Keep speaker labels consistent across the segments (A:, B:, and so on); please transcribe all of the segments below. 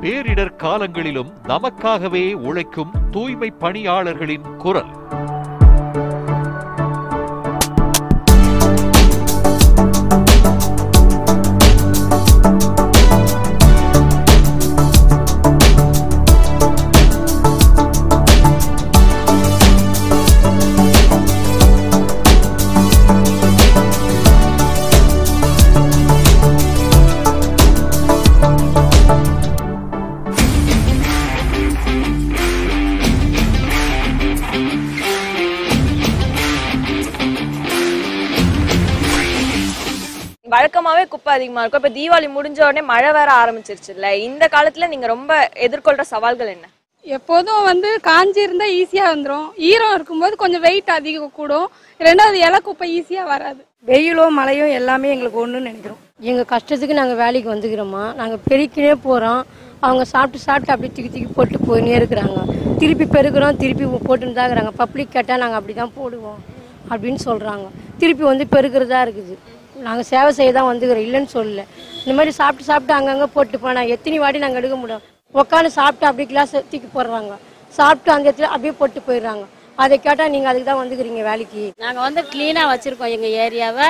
A: பேரிடர் காலங்களிலும் நமக்காகவே உழைக்கும் தூய்மை பணியாளர்களின் குரல்.
B: வழக்கமாவே குப்பை அதிகமா இருக்கும். இப்ப தீபாவளி முடிஞ்ச உடனே மழை வேற ஆரம்பிச்சிருச்சுல்ல. இந்த காலத்துல நீங்க ரொம்ப எதிர்கொள்ற சவால்கள் என்ன?
C: எப்போதும் வந்து காஞ்சி இருந்தா ஈஸியா வந்துரும். ஈரம் இருக்கும்போது கொஞ்சம் வெயிட் அதிகம் கூடும். ரெண்டாவது இலை குப்பை ஈஸியா வராது.
D: வெயிலோ மழையோ எல்லாமே எங்களுக்கு ஒன்றுன்னு நினைக்கிறோம். எங்கள் கஷ்டத்துக்கு நாங்கள் வேலைக்கு வந்துக்கிறோமா? நாங்கள் பெருக்கினே போகிறோம் அவங்க சாப்பிட்டு சாப்பிட்டு அப்படியே தூக்கி தூக்கி போட்டு போயினே இருக்கிறாங்க. திருப்பி பெருக்கிறோம் திருப்பி போட்டுன்னு தான் இருக்கிறாங்க பப்ளிக் கேட்டால் நாங்கள் அப்படி தான் போடுவோம் அப்படின்னு சொல்கிறாங்க திருப்பி வந்து பெருக்கிறதா இருக்குது. நாங்கள் சேவை செய்ய தான் வந்துக்கிறோம். இல்லைன்னு சொல்லல. இந்த மாதிரி சாப்பிட்டு சாப்பிட்டு அங்கங்கே போட்டு போனால் எத்தனை வாட்டி நாங்கள் எடுக்க முடியும்? உட்காந்து சாப்பிட்டு அப்படியே கிளாஸ் தூக்கி போடுறாங்க. சாப்பிட்டு அந்த இடத்துல அப்படியே போட்டு போயிடுறாங்க. அதை கேட்டால் நீங்கள் அதுக்கு தான் வந்துக்கிறீங்க வேலைக்கு.
E: நாங்கள் வந்து க்ளீனாக வச்சுருக்கோம் எங்கள் ஏரியாவை.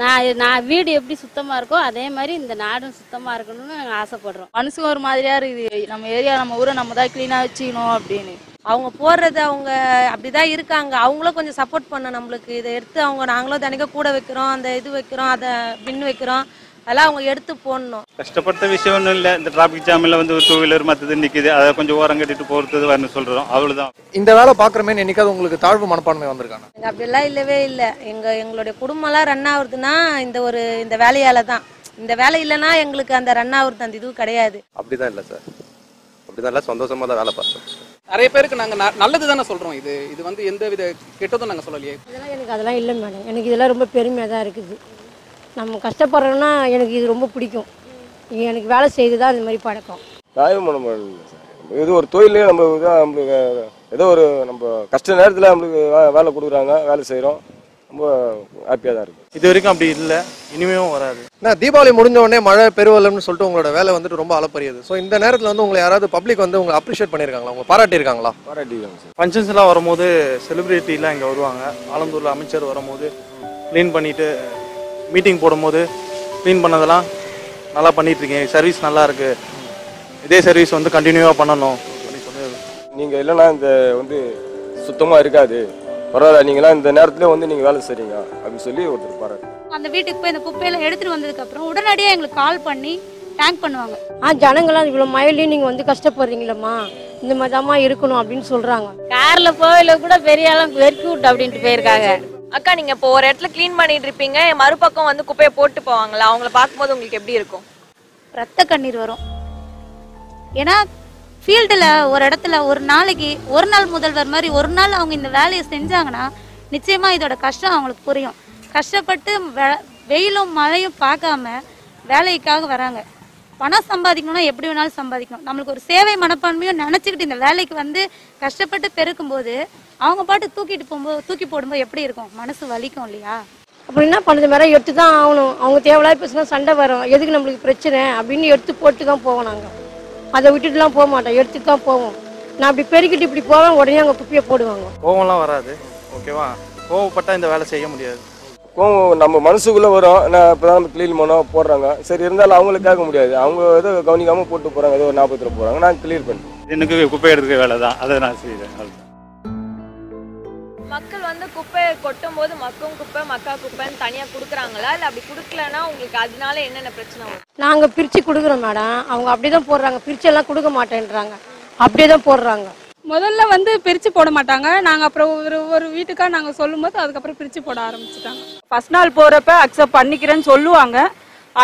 E: நான் நான் வீடு எப்படி சுத்தமாக இருக்கோ அதே மாதிரி இந்த நாடும் சுத்தமாக இருக்கணும்னு நாங்கள் ஆசைப்படுறோம்.
F: மனசுக்கு ஒரு மாதிரியா இருக்குது. நம்ம ஏரியா நம்ம ஊரை நம்ம தான் க்ளீனா வச்சுக்கணும் அப்படின்னு.
G: அவங்க போடுறது அவங்க அப்படிதான் இருக்காங்க. அவங்களும் கொஞ்சம் சப்போர்ட் பண்ண நம்மளுக்கு. இதை எடுத்து அவங்க நாங்களும் தினைக்கும் கூட வைக்கிறோம் அந்த இது வைக்கிறோம் அதை பின் வைக்கிறோம். அதெல்லாம் அவங்க எடுத்து போடணும்.
H: கஷ்டப்பட்ட விஷயம் ஒன்றும் இல்லை. இந்த டிராஃபிக் ஜாமில் வந்து ஒரு டூ வீலர் மற்றது நிற்கிது அதை கொஞ்சம் ஓரம் கட்டிட்டு போகிறது வரணும் சொல்கிறோம் அவ்வளோதான்
I: இந்த வேலை பாக்குறமே என்னைக்காவது உங்களுக்கு தாழ்வு மனப்பான்மை வந்திருக்காங்க
G: எங்க அப்படிலாம் இல்லவே இல்லை. எங்க எங்களுடைய குடும்பம்லாம் ரன் ஆகுறதுன்னா இந்த ஒரு இந்த வேலையால தான் இந்த வேலை இல்லைன்னா எங்களுக்கு அந்த ரன் ஆகுறது அந்த இதுவும் கிடையாது.
J: அப்படிதான் இல்லை சார். அப்படிதான் இல்லை. சந்தோஷமா தான் வேலை பார்த்தோம்
K: நிறைய பேருக்கு நாங்க ந- நல்லது தானே சொல்றோம். இது இது வந்து எந்த வித கெட்டதும் நாங்க சொல்லலையே.
D: இதெல்லாம் எனக்கு அதெல்லாம் இல்லை மேடம். எனக்கு இதெல்லாம் ரொம்ப பெருமையாக தான் இருக்குது. நம்ம கஷ்டப்படுறோன்னா எனக்கு இது ரொம்ப பிடிக்கும். எனக்கு வேலை செய்து தான் இந்த மாதிரி பழக்கம்.
J: முடியல சார். இது ஒரு தொழிலே நம்ம நம்மளுக்கு ஏதோ ஒரு நம்ம கஷ்ட நேரத்தில் நம்மளுக்கு வேலை கொடுக்குறாங்க வேலை செய்கிறோம் ரொம்ப ஹாப்பியாக தான் இருக்குது
L: இது வரைக்கும் அப்படி இல்லை. இனிமேவும் வராது.
I: நான் தீபாவளி முடிஞ்ச உடனே மழை பெருவலம்னு சொல்லிட்டு உங்களோட வேலை வந்துட்டு ரொம்ப அளப்பரியது. ஸோ இந்த நேரத்தில் வந்து உங்களை யாராவது பப்ளிக் வந்து உங்களை அப்ரிஷியேட் பண்ணியிருக்காங்களா? உங்களை பாராட்டி இருக்காங்களா
J: பாராட்டிருக்காங்க சார்.
L: ஃபங்க்ஷன்ஸ் எல்லாம் வரும்போது செலிபிரிட்டிலாம் இங்கே வருவாங்க. ஆலந்தூரில் அமைச்சர் வரும்போது க்ளீன் பண்ணிட்டு மீட்டிங் போடும்போது க்ளீன் பண்ணதெல்லாம் நல்லா பண்ணிட்டு இருக்கீங்க. சர்வீஸ் நல்லா இருக்கு. இதே சர்வீஸ் வந்து கண்டினியூவாக பண்ணணும். அப்படின்னு சொல்லி
J: நீங்கள் இல்லைன்னா இந்த வந்து சுத்தமாக இருக்காது. பரவாயில்ல நீங்களாம் இந்த நேரத்துல வந்து நீங்கள் வேலை செய்றீங்க அப்படின்னு சொல்லி ஒருத்தர் பாராட்டு.
M: அந்த வீட்டுக்கு போய் இந்த குப்பையெல்லாம் எடுத்துட்டு வந்ததுக்கு அப்புறம் உடனடியாக எங்களுக்கு கால் பண்ணி டேங்க் பண்ணுவாங்க.
D: ஆ ஜனங்களாம் இவ்வளோ மழையிலையும் நீங்கள் வந்து கஷ்டப்படுறீங்களம்மா. இந்த மாதிரி தாம்மா இருக்கணும் அப்படின்னு சொல்கிறாங்க
E: காரில் போகல கூட பெரிய ஆளும் வெறுக்கி விட்டு அப்படின்ட்டு போயிருக்காங்க.
B: அக்கா நீங்க இப்போ ஒரு இடத்துல க்ளீன் பண்ணிட்டு இருப்பீங்க. மறுபக்கம் வந்து குப்பையை போட்டு போவாங்களா? அவங்கள பார்க்கும்போது உங்களுக்கு எப்படி இருக்கும்?
M: ரத்த கண்ணீர் வரும். ஏன்னா ஃபீல்டில் ஒரு இடத்துல ஒரு நாளைக்கு ஒரு நாள் முதல்வர் மாதிரி ஒரு நாள் அவங்க இந்த வேலையை செஞ்சாங்கன்னா நிச்சயமாக இதோட கஷ்டம் அவங்களுக்கு புரியும். கஷ்டப்பட்டு வெ- வெயிலும் மழையும் பார்க்காம வேலைக்காக வராங்க. பணம் சம்பாதிக்கணும்னா எப்படி வேணாலும் சம்பாதிக்கணும். நம்மளுக்கு ஒரு சேவை மனப்பான்மையும் நினச்சிக்கிட்டு இந்த வேலைக்கு வந்து கஷ்டப்பட்டு பெருக்கும்போது அவங்க பாட்டு தூக்கிட்டு போகும்போது தூக்கி போடும்போது எப்படி இருக்கும்? மனசு வலிக்கும் இல்லையா?
D: அப்புறம் என்ன பண்ணுறது மேடம் எடுத்து தான் ஆகணும். அவங்க தேவையில்லாத பேசினா சண்டை வரும். எதுக்கு நம்மளுக்கு பிரச்சனை? அப்படின்னு எடுத்து போட்டு தான் போவோம் நாங்கள் அதை விட்டுட்டுலாம் போக மாட்டோம் எடுத்துட்டு தான் போவோம். நான் அப்படி பெருக்கிட்டு இப்படி போவேன் உடனே அவங்க குப்பையை போடுவாங்க.
L: கோவம்லாம் வராது. ஓகேவா? கோவப்பட்டா இந்த வேலை செய்ய முடியாது.
J: கோவம் நம்ம மனசுக்குள்ளே வரும். நான் இப்போ தான் நம்ம க்ளீன் பண்ணோம் போடுறாங்க. சரி இருந்தாலும் அவங்களுக்கு கேட்க முடியாது. அவங்க ஏதோ கவனிக்காமல் போட்டு போகிறாங்க ஏதோ ஒரு ஞாபகத்தில் போகிறாங்க நான் கிளியர் பண்ணுறேன்
H: எனக்கு குப்பை எடுக்கிற வேலை தான் அதை நான் செய்கிறேன்.
B: மக்கள் வந்து குப்பையை கொட்டும் போது மக்கும் குப்பை மக்கா குப்பைன்னு தனியா குடுக்குறாங்களா? இல்ல அப்படி குடுக்கலன்னா உங்களுக்கு அதனால என்னென்ன பிரச்சனை வரும்?
D: நாங்கள் பிரித்து கொடுக்குறோம் மேடம். அவங்க அப்படியே தான் போடுறாங்க. பிரிச்செல்லாம் கொடுக்க மாட்டேன்றாங்க. அப்படியே தான் போடுறாங்க.
C: முதல்ல வந்து பிரிச்சு போட மாட்டாங்க. நாங்க அப்புறம் ஒரு ஒரு வீட்டுக்கா நாங்க சொல்லும்போது அதுக்கப்புறம் பிரிச்சு போட ஆரம்பிச்சிட்டாங்க.
F: ஃபர்ஸ்ட் நாள் போறப்ப அக்செப்ட் பண்ணிக்கிறேன்னு சொல்லுவாங்க.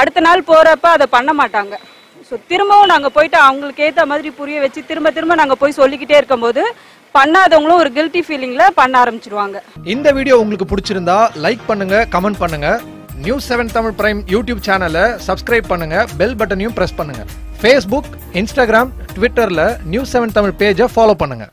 F: அடுத்த நாள் போறப்ப அதை பண்ண மாட்டாங்க. ஸோ திரும்பவும் நாங்கள் போயிட்டு அவங்களுக்கு ஏற்ற மாதிரி புரிய வச்சு திரும்ப திரும்ப நாங்கள் போய் சொல்லிக்கிட்டே இருக்கும்போது பண்ணாதவங்களும் ஒரு கில்ட்டி ஃபீலிங்ல பண்ண ஆரம்பிச்சிடுவாங்க
I: இந்த வீடியோ உங்களுக்கு பிடிச்சிருந்தா லைக் பண்ணுங்க கமெண்ட் பண்ணுங்க. News seven Tamil prime YouTube சேனலை சப்ஸ்கிரைப் பண்ணுங்க பெல் பட்டனையும் பிரஸ் பண்ணுங்க. ஃபேஸ்புக் இன்ஸ்டாகிராம் ட்விட்டரில் நியூஸ் செவன் தமிழ் பேஜை ஃபாலோ பண்ணுங்க.